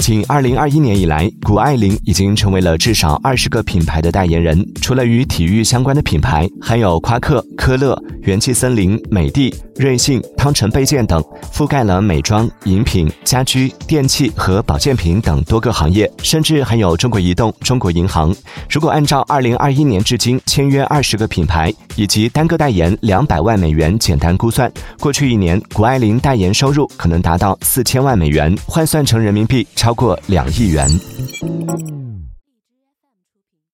仅2021年以来，谷爱凌已经成为了至少二十个品牌的代言人。除了与体育相关的品牌，还有夸克、科勒、元气森林、美的、瑞幸、汤臣倍健等，覆盖了美妆、饮品、家居、电器和保健品等多个行业，甚至还有中国移动、中国银行。如果按照2021年至今签约二十个品牌以及单个代言两百万美元简单估算，过去一年谷爱凌代言收入可能达到四千万美元，换算成人民币超超过两亿元。